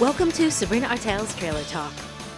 Welcome to Sabrina Artel's Trailer Talk.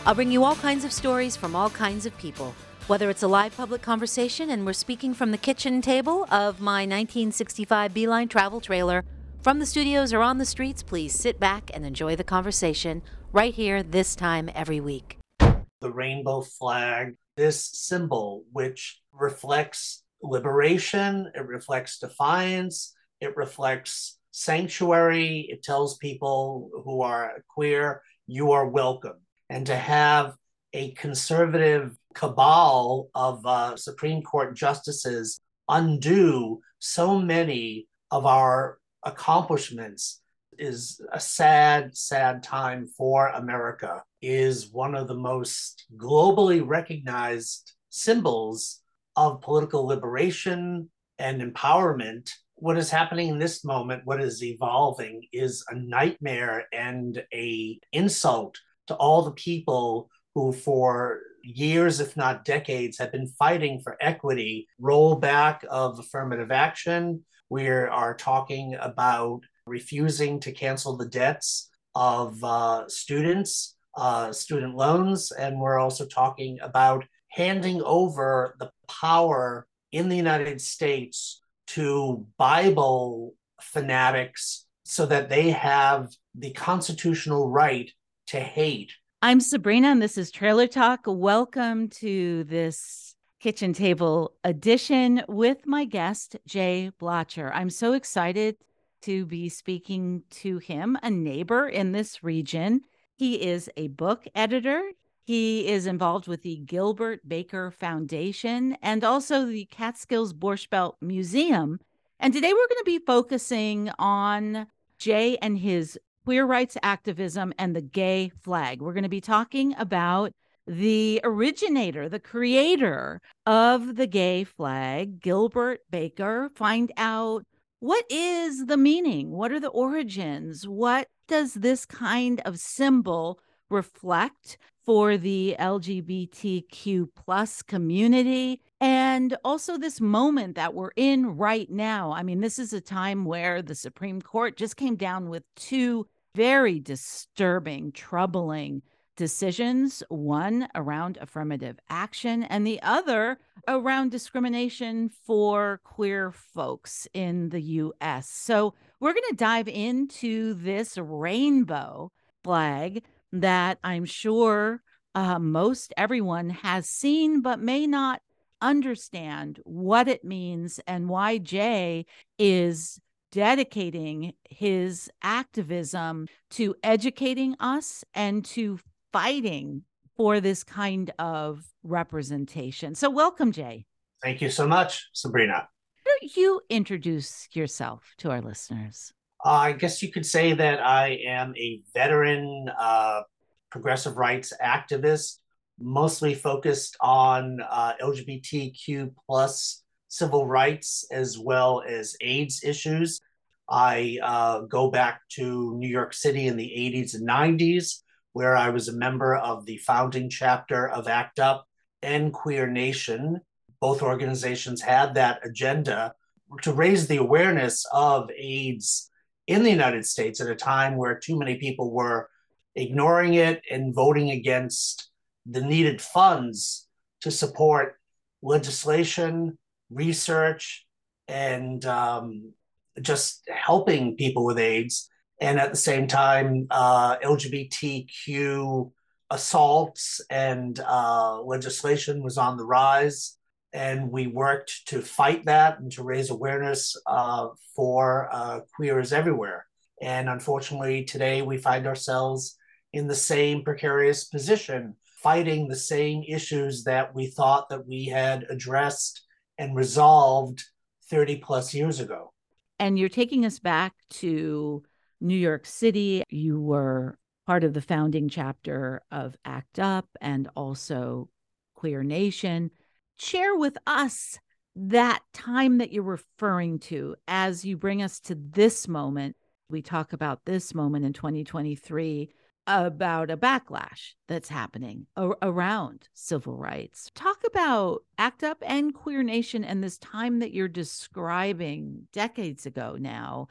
I'll bring you all kinds of stories from all kinds of people. Whether it's a live public conversation and we're speaking from the kitchen table of my 1965 Beeline travel trailer, from the studios or on the streets, please sit back and enjoy the conversation right here this time every week. The rainbow flag, this symbol which reflects liberation, it reflects defiance, it reflects sanctuary. It tells people who are queer, you are welcome. And to have a conservative cabal of uh, Supreme Court justices undo so many of our accomplishments is a sad, sad time for America, is one of the most globally recognized symbols of political liberation and empowerment what is happening in this moment, what is evolving, is a nightmare and a insult to all the people who, for years, if not decades, have been fighting for equity. Rollback of affirmative action. We are talking about refusing to cancel the debts of uh, students, uh, student loans, and we're also talking about handing over the power in the United States to Bible fanatics so that they have the constitutional right to hate. I'm Sabrina, and this is Trailer Talk. Welcome to this kitchen table edition with my guest, Jay Blotcher. I'm so excited to be speaking to him, a neighbor in this region. He is a book editor. He is involved with the Gilbert Baker Foundation and also the Catskills Borscht Belt Museum. And today we're going to be focusing on Jay and his queer rights activism and the gay flag. We're going to be talking about the originator, the creator of the gay flag, Gilbert Baker, find out what is the meaning? What are the origins? What does this kind of symbol reflect? for the LGBTQ plus community and also this moment that we're in right now. I mean, this is a time where the Supreme Court just came down with two very disturbing, troubling decisions one around affirmative action, and the other around discrimination for queer folks in the US. So, we're going to dive into this rainbow flag that I'm sure uh, most everyone has seen, but may not understand what it means and why Jay is dedicating his activism to educating us and to fighting for this kind of representation. So, welcome, Jay. Thank you so much, Sabrina. Why don't you introduce yourself to our listeners? Uh, I guess you could say that I am a veteran uh, progressive rights activist, mostly focused on uh, LGBTQ plus civil rights as well as AIDS issues. I uh, go back to New York City in the 80s and 90s, where I was a member of the founding chapter of ACT UP and Queer Nation. Both organizations had that agenda to raise the awareness of AIDS in the United States at a time where too many people were ignoring it and voting against the needed funds to support legislation, research, and um, just helping people with AIDS. And at the same time, uh, LGBTQ assaults and uh, legislation was on the rise and we worked to fight that and to raise awareness uh, for uh, queers everywhere. And unfortunately, today we find ourselves in the same precarious position, fighting the same issues that we thought that we had addressed and resolved 30 plus years ago. And you're taking us back to New York City. You were part of the founding chapter of ACT UP and also Queer Nation share with us that time that you're referring to as you bring us to this moment. We talk about this moment in 2023 about a backlash that's happening around civil rights. Talk about ACT UP and Queer Nation and this time that you're describing decades ago now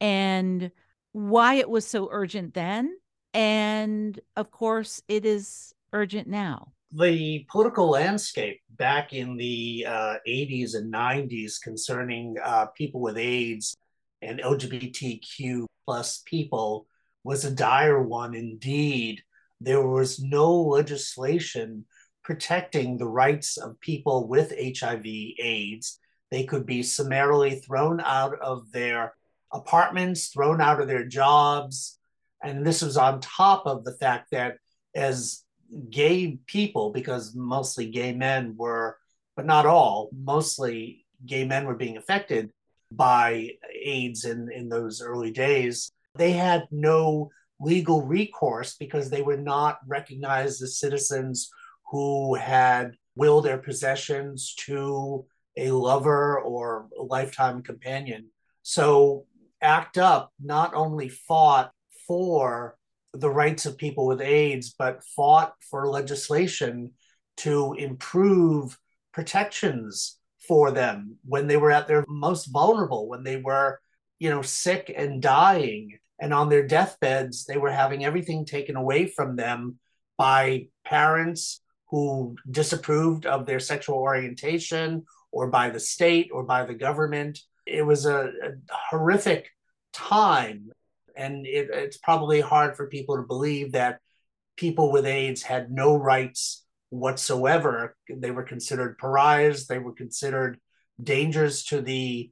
and why it was so urgent then And of course, it is urgent now. The political landscape back in the uh, 80s and 90s concerning uh, people with AIDS and LGBTQ plus people was a dire one indeed. There was no legislation protecting the rights of people with HIV AIDS. They could be summarily thrown out of their apartments, thrown out of their jobs. And this was on top of the fact that as gay people, because mostly gay men were, but not all, mostly gay men were being affected by AIDS in, in those early days. They had no legal recourse because they were not recognized as citizens who had willed their possessions to a lover or a lifetime companion. So ACT UP not only fought for the rights of people with AIDS, but fought for legislation to improve protections for them when they were at their most vulnerable, when they were, you know, sick and dying. And on their deathbeds, they were having everything taken away from them by parents who disapproved of their sexual orientation or by the state or by the government. It was a, a horrific time. And it, it's probably hard for people to believe that people with AIDS had no rights whatsoever. They were considered pariahs. They were considered dangers to the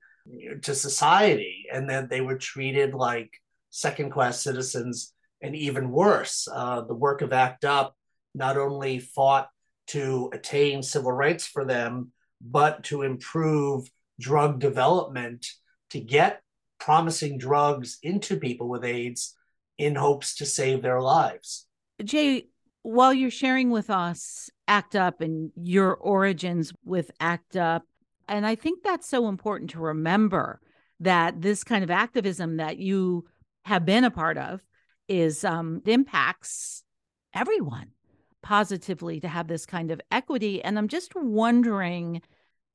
to society, and that they were treated like second class citizens, and even worse. Uh, the work of ACT UP not only fought to attain civil rights for them, but to improve drug development to get promising drugs into people with AIDS in hopes to save their lives. Jay, while you're sharing with us ACT UP and your origins with ACT UP, and I think that's so important to remember that this kind of activism that you have been a part of is um, impacts everyone positively to have this kind of equity. And I'm just wondering,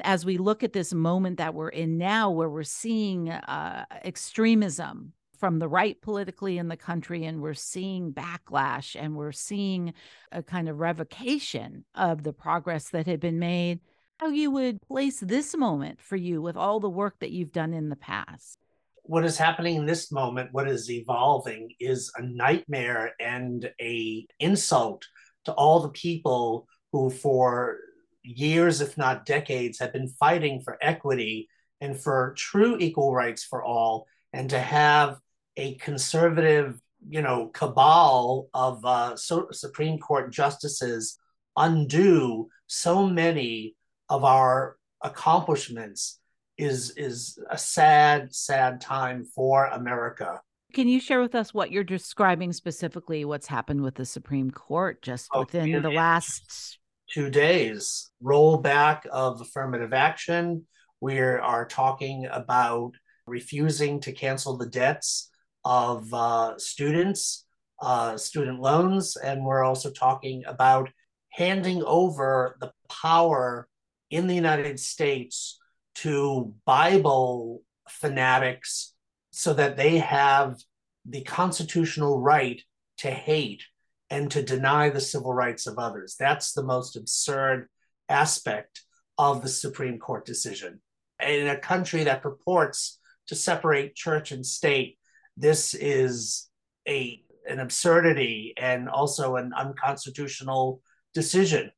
as we look at this moment that we're in now, where we're seeing uh, extremism from the right politically in the country, and we're seeing backlash and we're seeing a kind of revocation of the progress that had been made, how you would place this moment for you with all the work that you've done in the past. What is happening in this moment, what is evolving, is a nightmare and a insult to all the people who, for years, if not decades, have been fighting for equity and for true equal rights for all, and to have a conservative, you know, cabal of uh, so, Supreme Court justices undo so many of our accomplishments is is a sad, sad time for America. Can you share with us what you're describing specifically? What's happened with the Supreme Court just oh, within the last two days? Rollback of affirmative action. We are talking about refusing to cancel the debts of uh, students, uh, student loans, and we're also talking about handing over the power in the United States to Bible fanatics so that they have the constitutional right to hate and to deny the civil rights of others. That's the most absurd aspect of the Supreme Court decision. In a country that purports to separate church and state, this is a an absurdity and also an unconstitutional decision.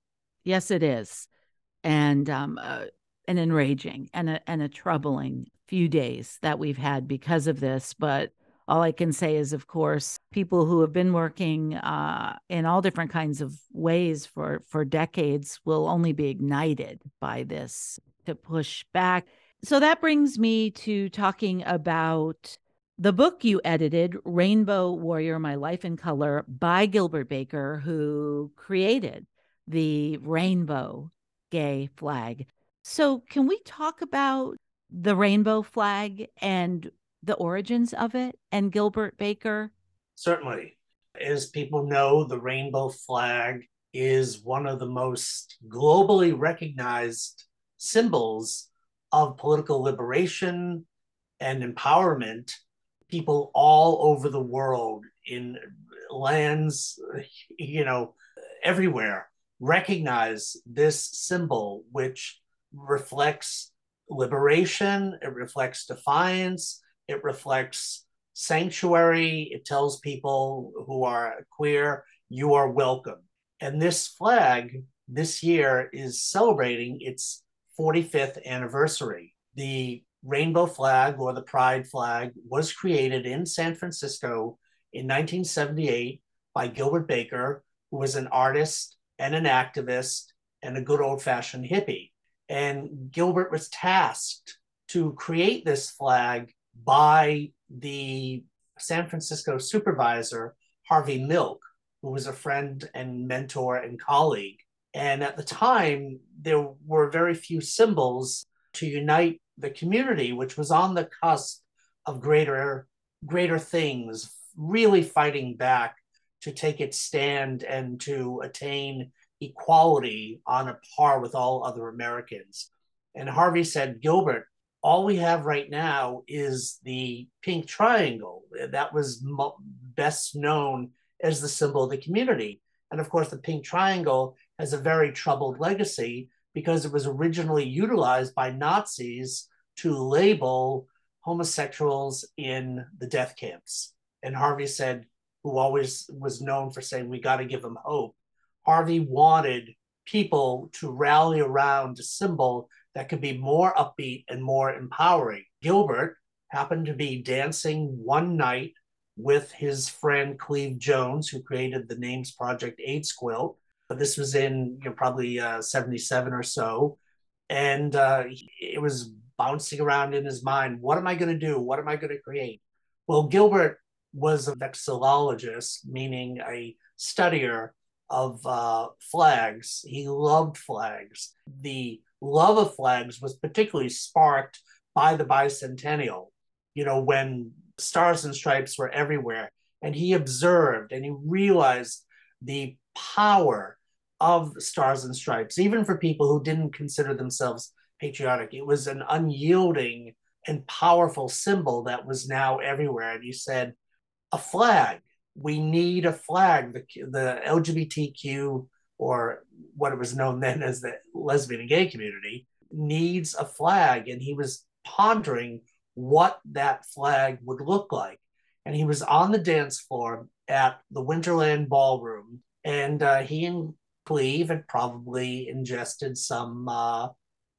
Yes, it is, and um, uh, an enraging and a and a troubling few days that we've had because of this. But all I can say is, of course, people who have been working uh, in all different kinds of ways for for decades will only be ignited by this to push back. So that brings me to talking about the book you edited, Rainbow Warrior My Life in Color, by Gilbert Baker, who created the rainbow gay flag. So, can we talk about the rainbow flag and the origins of it and Gilbert Baker? Certainly. As people know, the rainbow flag is one of the most globally recognized symbols of political liberation and empowerment people all over the world in lands, you know, everywhere recognize this symbol, which reflects liberation, it reflects defiance, it reflects sanctuary, it tells people who are queer, you are welcome. And this flag this year is celebrating its 45th anniversary. The rainbow flag or the pride flag was created in San Francisco in 1978 by Gilbert Baker, who was an artist and an activist and a good old fashioned hippie. And Gilbert was tasked to create this flag by the San Francisco supervisor, Harvey Milk, who was a friend and mentor and colleague. And at the time, there were very few symbols to unite the community, which was on the cusp of greater, greater things, really fighting back to take its stand and to attain equality on a par with all other Americans. And Harvey said, Gilbert, all we have right now is the pink triangle. That was mo- best known as the symbol of the community. And of course, the pink triangle has a very troubled legacy because it was originally utilized by Nazis to label homosexuals in the death camps. And Harvey said, who always was known for saying, we got to give them hope. Harvey wanted people to rally around a symbol that could be more upbeat and more empowering. Gilbert happened to be dancing one night with his friend Cleve Jones, who created the Names Project AIDS Quilt. But This was in you know, probably uh, 77 or so. And uh, it was bouncing around in his mind. What am I going to do? What am I going to create? Well, Gilbert was a vexillologist, meaning a studier of uh, flags. He loved flags. The love of flags was particularly sparked by the bicentennial, you know, when stars and stripes were everywhere. And he observed and he realized the power of stars and stripes, even for people who didn't consider themselves patriotic. It was an unyielding and powerful symbol that was now everywhere. And he said, a flag. We need a flag. The, the LGBTQ, or what it was known then as the lesbian and gay community, needs a flag. And he was pondering what that flag would look like. And he was on the dance floor at the Winterland Ballroom, and uh, he and Cleve had probably ingested some, uh,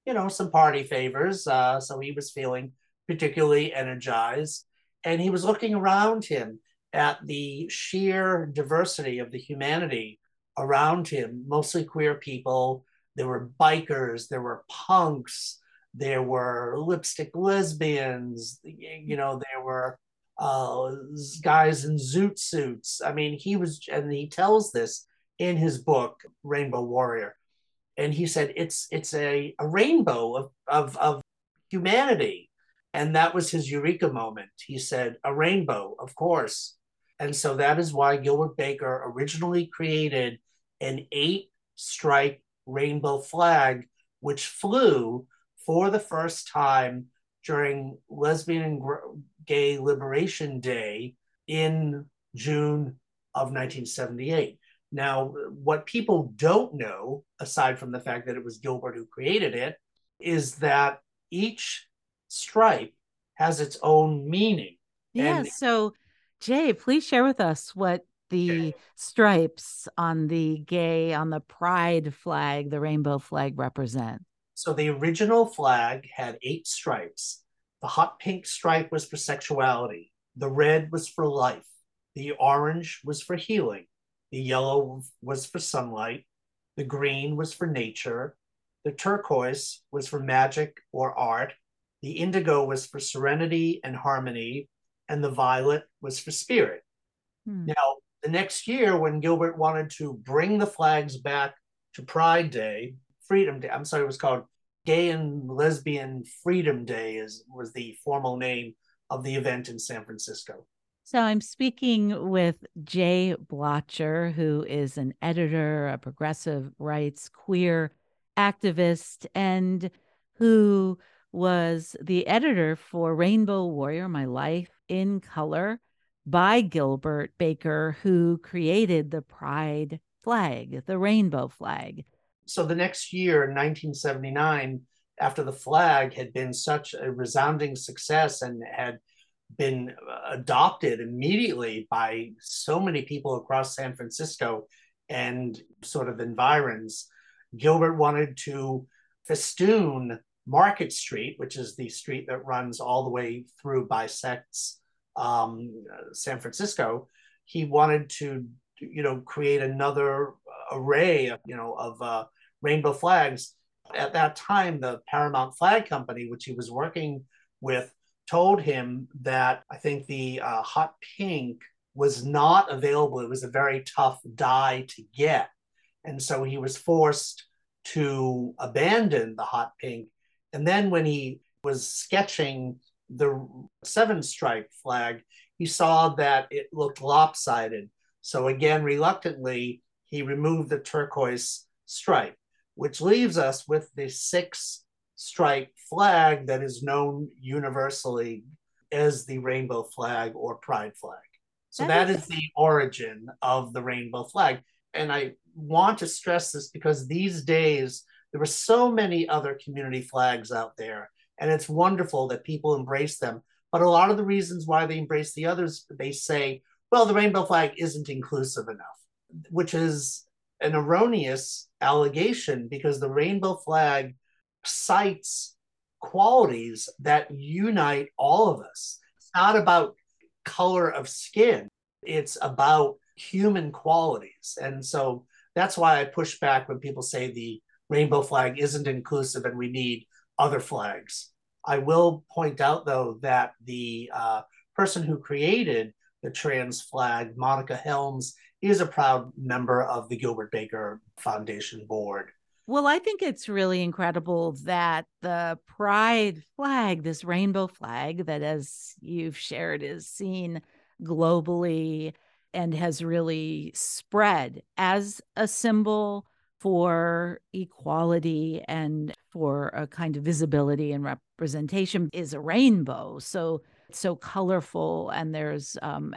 you know, some party favors. Uh, so he was feeling particularly energized. And he was looking around him at the sheer diversity of the humanity around him, mostly queer people. There were bikers, there were punks, there were lipstick lesbians, you know, there were uh, guys in zoot suits. I mean, he was, and he tells this in his book, Rainbow Warrior. And he said it's it's a, a rainbow of, of, of humanity. And that was his eureka moment. He said, a rainbow, of course. And so that is why Gilbert Baker originally created an eight stripe rainbow flag, which flew for the first time during Lesbian and Gay Liberation Day in June of 1978. Now, what people don't know, aside from the fact that it was Gilbert who created it, is that each stripe has its own meaning. Yeah. And so, Jay, please share with us what the stripes on the gay, on the pride flag, the rainbow flag represent. So the original flag had eight stripes. The hot pink stripe was for sexuality. The red was for life. The orange was for healing. The yellow was for sunlight. The green was for nature. The turquoise was for magic or art. The indigo was for serenity and harmony. And the violet was for spirit. Hmm. Now, the next year, when Gilbert wanted to bring the flags back to Pride Day, Freedom Day, I'm sorry, it was called Gay and Lesbian Freedom Day is was the formal name of the event in San Francisco. So I'm speaking with Jay Blotcher, who is an editor, a progressive rights queer activist, and who was the editor for Rainbow Warrior My Life in color by Gilbert Baker, who created the pride flag, the rainbow flag. So the next year, in 1979, after the flag had been such a resounding success and had been uh, adopted immediately by so many people across San Francisco and sort of environs, Gilbert wanted to festoon Market Street, which is the street that runs all the way through bisects um, San Francisco. He wanted to, you know, create another array of, you know, of uh, rainbow flags. At that time, the Paramount Flag Company, which he was working with, told him that I think the uh, hot pink was not available. It was a very tough dye to get. And so he was forced to abandon the hot pink. And then when he was sketching the seven stripe flag, he saw that it looked lopsided. So again, reluctantly, he removed the turquoise stripe, which leaves us with the six stripe flag that is known universally as the rainbow flag or pride flag. So that is the origin of the rainbow flag. And I want to stress this because these days there were so many other community flags out there, and it's wonderful that people embrace them. But a lot of the reasons why they embrace the others, they say, well, the rainbow flag isn't inclusive enough, which is an erroneous allegation because the rainbow flag cites qualities that unite all of us. It's not about color of skin, it's about human qualities. And so that's why I push back when people say the rainbow flag isn't inclusive and we need other flags. I will point out, though, that the uh, person who created the trans flag, Monica Helms, is a proud member of the Gilbert Baker Foundation board. Well, I think it's really incredible that the pride flag, this rainbow flag that, as you've shared, is seen globally and has really spread as a symbol for equality and for a kind of visibility and representation is a rainbow. So so colorful and there's um,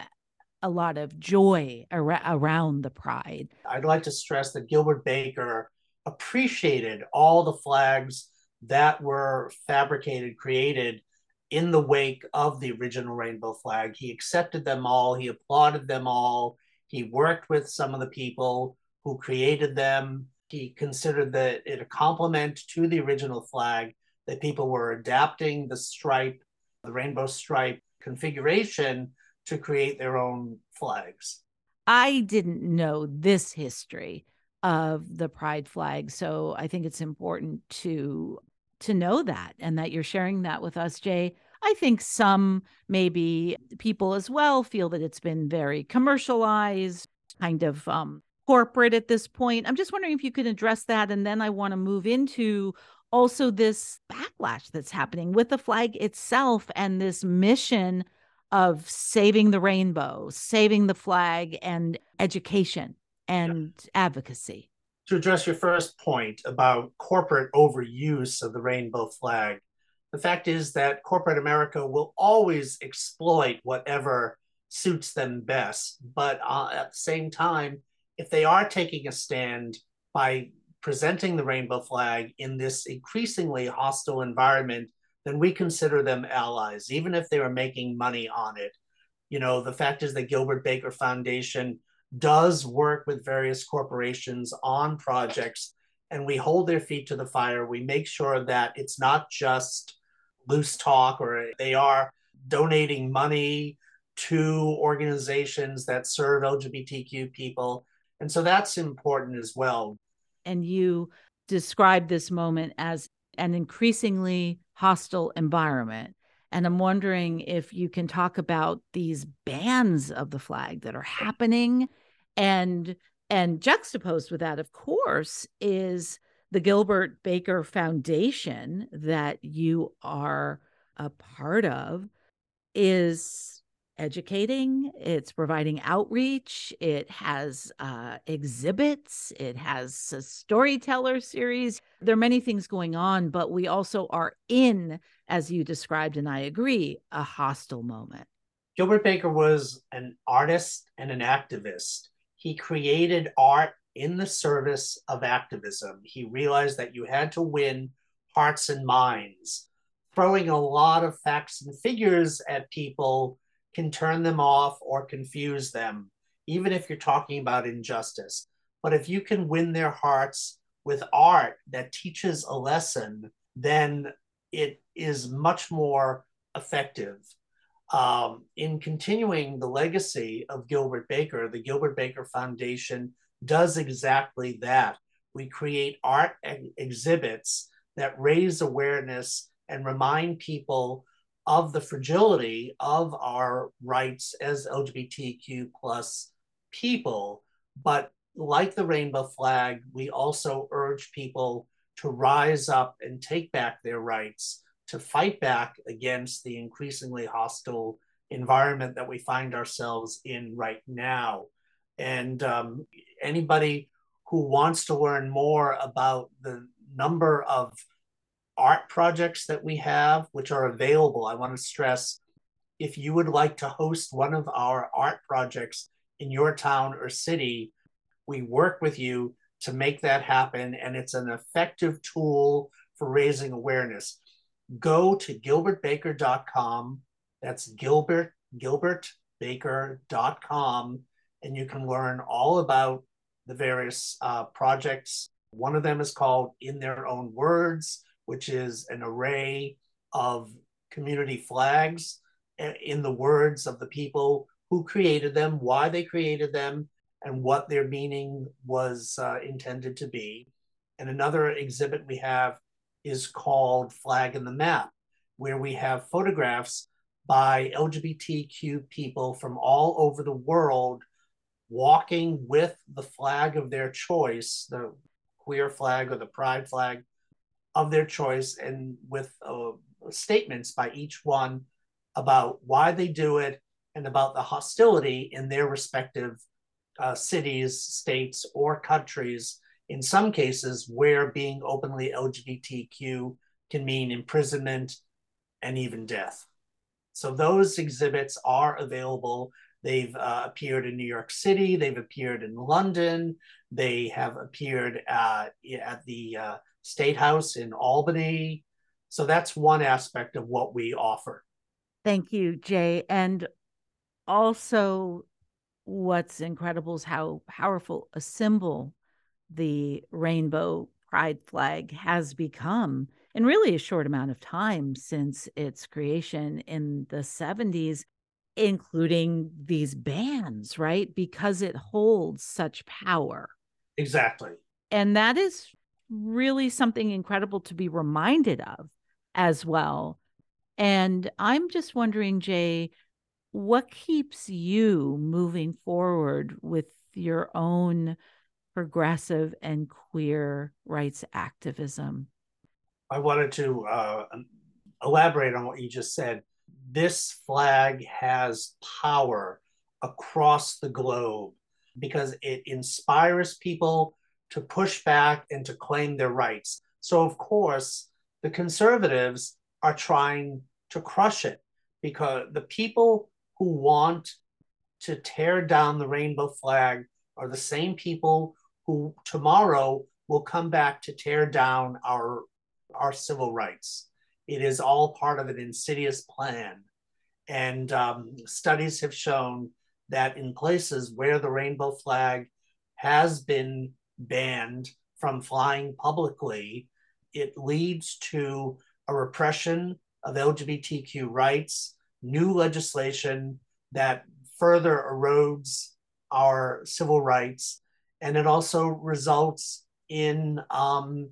a lot of joy ar- around the pride. I'd like to stress that Gilbert Baker appreciated all the flags that were fabricated, created in the wake of the original rainbow flag. He accepted them all, he applauded them all, he worked with some of the people who created them. He considered that it a compliment to the original flag that people were adapting the stripe, the rainbow stripe configuration to create their own flags. I didn't know this history of the pride flag. So I think it's important to to know that and that you're sharing that with us, Jay. I think some maybe people as well feel that it's been very commercialized, kind of um, corporate at this point. I'm just wondering if you could address that. And then I want to move into also this backlash that's happening with the flag itself and this mission of saving the rainbow, saving the flag, and education and yeah. advocacy. To address your first point about corporate overuse of the rainbow flag, the fact is that corporate America will always exploit whatever suits them best. But uh, at the same time, if they are taking a stand by presenting the rainbow flag in this increasingly hostile environment, then we consider them allies, even if they are making money on it. You know, the fact is that Gilbert Baker Foundation does work with various corporations on projects and we hold their feet to the fire. We make sure that it's not just loose talk or they are donating money to organizations that serve LGBTQ people. And so that's important as well. And you describe this moment as an increasingly hostile environment. And I'm wondering if you can talk about these bans of the flag that are happening and and juxtaposed with that of course is the Gilbert Baker Foundation that you are a part of is educating, it's providing outreach, it has uh, exhibits, it has a storyteller series. There are many things going on, but we also are in, as you described, and I agree, a hostile moment. Gilbert Baker was an artist and an activist. He created art in the service of activism. He realized that you had to win hearts and minds. Throwing a lot of facts and figures at people can turn them off or confuse them, even if you're talking about injustice. But if you can win their hearts with art that teaches a lesson, then it is much more effective. Um, in continuing the legacy of Gilbert Baker, the Gilbert Baker Foundation does exactly that. We create art exhibits that raise awareness and remind people of the fragility of our rights as LGBTQ plus people. But like the rainbow flag, we also urge people to rise up and take back their rights, to fight back against the increasingly hostile environment that we find ourselves in right now. And um, anybody who wants to learn more about the number of art projects that we have, which are available, I want to stress if you would like to host one of our art projects in your town or city, we work with you to make that happen. And it's an effective tool for raising awareness. Go to gilbertbaker.com. That's Gilbert, gilbertbaker.com. And you can learn all about the various uh, projects. One of them is called In Their Own Words, which is an array of community flags in the words of the people who created them, why they created them, and what their meaning was uh, intended to be. And another exhibit we have is called Flag in the Map, where we have photographs by LGBTQ people from all over the world walking with the flag of their choice, the queer flag or the pride flag of their choice, and with uh, statements by each one about why they do it and about the hostility in their respective uh, cities, states, or countries, in some cases where being openly LGBTQ can mean imprisonment and even death. So those exhibits are available. They've uh, appeared in New York City, they've appeared in London, they have appeared at, at the uh, State House in Albany. So that's one aspect of what we offer. Thank you, Jay. And also, what's incredible is how powerful a symbol the rainbow pride flag has become in really a short amount of time since its creation in the 70s, including these bands, right? Because it holds such power. Exactly. And that is really something incredible to be reminded of as well. And I'm just wondering, Jay, what keeps you moving forward with your own progressive and queer rights activism? I wanted to uh, elaborate on what you just said. This flag has power across the globe because it inspires people to push back and to claim their rights. So, of course, the conservatives are trying to crush it because the people who want to tear down the rainbow flag are the same people who tomorrow will come back to tear down our our civil rights. It is all part of an insidious plan, and um, studies have shown that in places where the rainbow flag has been banned from flying publicly, it leads to a repression of LGBTQ rights new legislation that further erodes our civil rights. And it also results in um,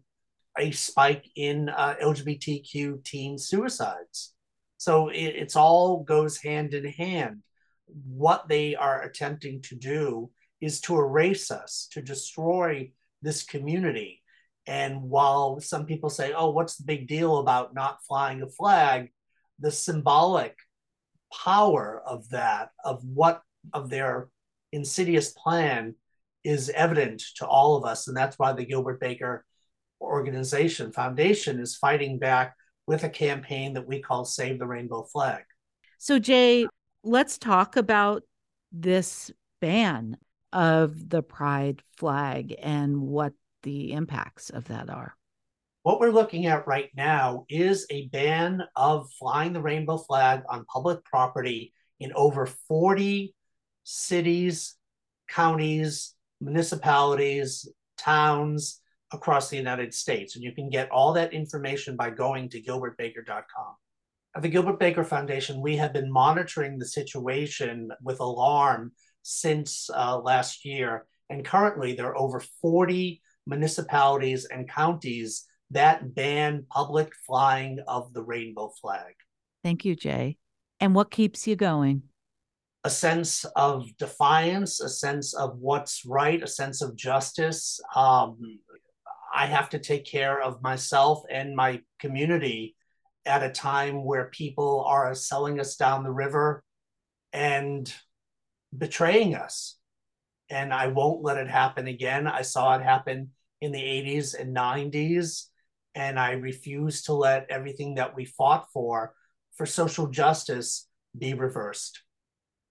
a spike in uh, LGBTQ teen suicides. So it, it's all goes hand in hand. What they are attempting to do is to erase us, to destroy this community. And while some people say, oh, what's the big deal about not flying a flag? The symbolic power of that, of what of their insidious plan is evident to all of us. And that's why the Gilbert Baker organization, foundation, is fighting back with a campaign that we call Save the Rainbow Flag. So, Jay, let's talk about this ban of the pride flag and what the impacts of that are. What we're looking at right now is a ban of flying the rainbow flag on public property in over 40 cities, counties, municipalities, towns across the United States. And you can get all that information by going to gilbertbaker.com. At the Gilbert Baker Foundation, we have been monitoring the situation with alarm since uh, last year. And currently, there are over 40 municipalities and counties that ban public flying of the rainbow flag. Thank you, Jay. And what keeps you going? A sense of defiance, a sense of what's right, a sense of justice. Um, I have to take care of myself and my community at a time where people are selling us down the river and betraying us. And I won't let it happen again. I saw it happen in the 80s and 90s. And I refuse to let everything that we fought for, for social justice, be reversed.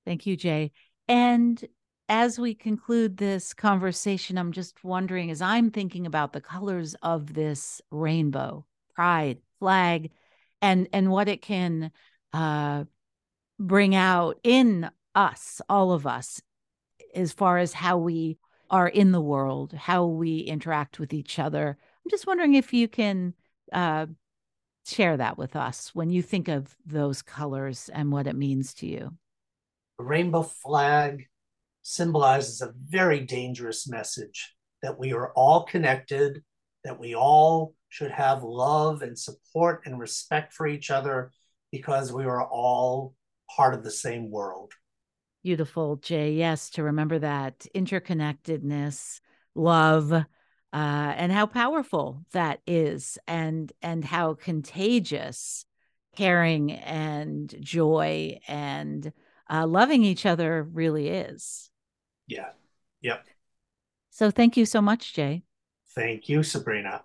Thank you, Jay. And as we conclude this conversation, I'm just wondering as I'm thinking about the colors of this rainbow, pride, flag, and and what it can uh, bring out in us, all of us, as far as how we are in the world, how we interact with each other. I'm just wondering if you can uh, share that with us when you think of those colors and what it means to you. The rainbow flag symbolizes a very dangerous message that we are all connected, that we all should have love and support and respect for each other because we are all part of the same world. Beautiful, Jay. Yes, to remember that interconnectedness, love, uh, and how powerful that is, and and how contagious caring and joy and uh, loving each other really is. Yeah. Yep. So thank you so much, Jay. Thank you, Sabrina.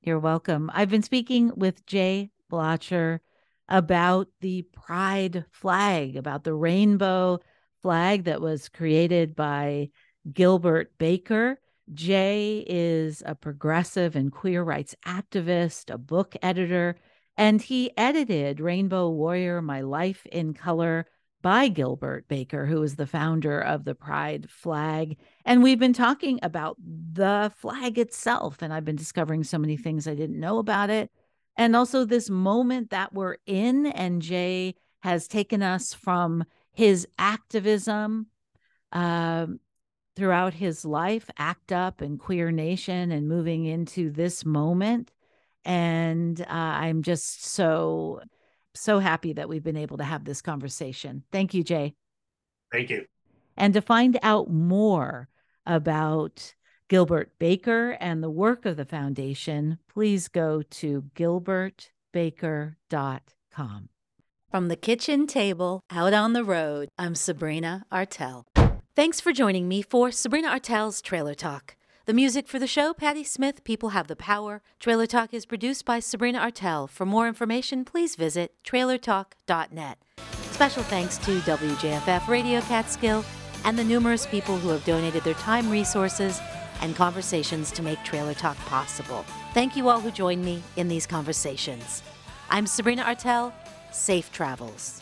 You're welcome. I've been speaking with Jay Blotcher about the pride flag, about the rainbow flag that was created by Gilbert Baker. Jay is a progressive and queer rights activist, a book editor, and he edited Rainbow Warrior My Life in Color by Gilbert Baker, who is the founder of the Pride flag. And we've been talking about the flag itself, and I've been discovering so many things I didn't know about it. And also this moment that we're in, and Jay has taken us from his activism uh, throughout his life, ACT UP and Queer Nation, and moving into this moment. And uh, I'm just so, so happy that we've been able to have this conversation. Thank you, Jay. Thank you. And to find out more about Gilbert Baker and the work of the foundation, please go to gilbertbaker.com. From the kitchen table out on the road, I'm Sabrina Artel. Thanks for joining me for Sabrina Artel's Trailer Talk. The music for the show, Patti Smith, People Have the Power. Trailer Talk is produced by Sabrina Artel. For more information, please visit trailertalk.net. Special thanks to WJFF Radio Catskill and the numerous people who have donated their time, resources, and conversations to make Trailer Talk possible. Thank you all who joined me in these conversations. I'm Sabrina Artel safe travels.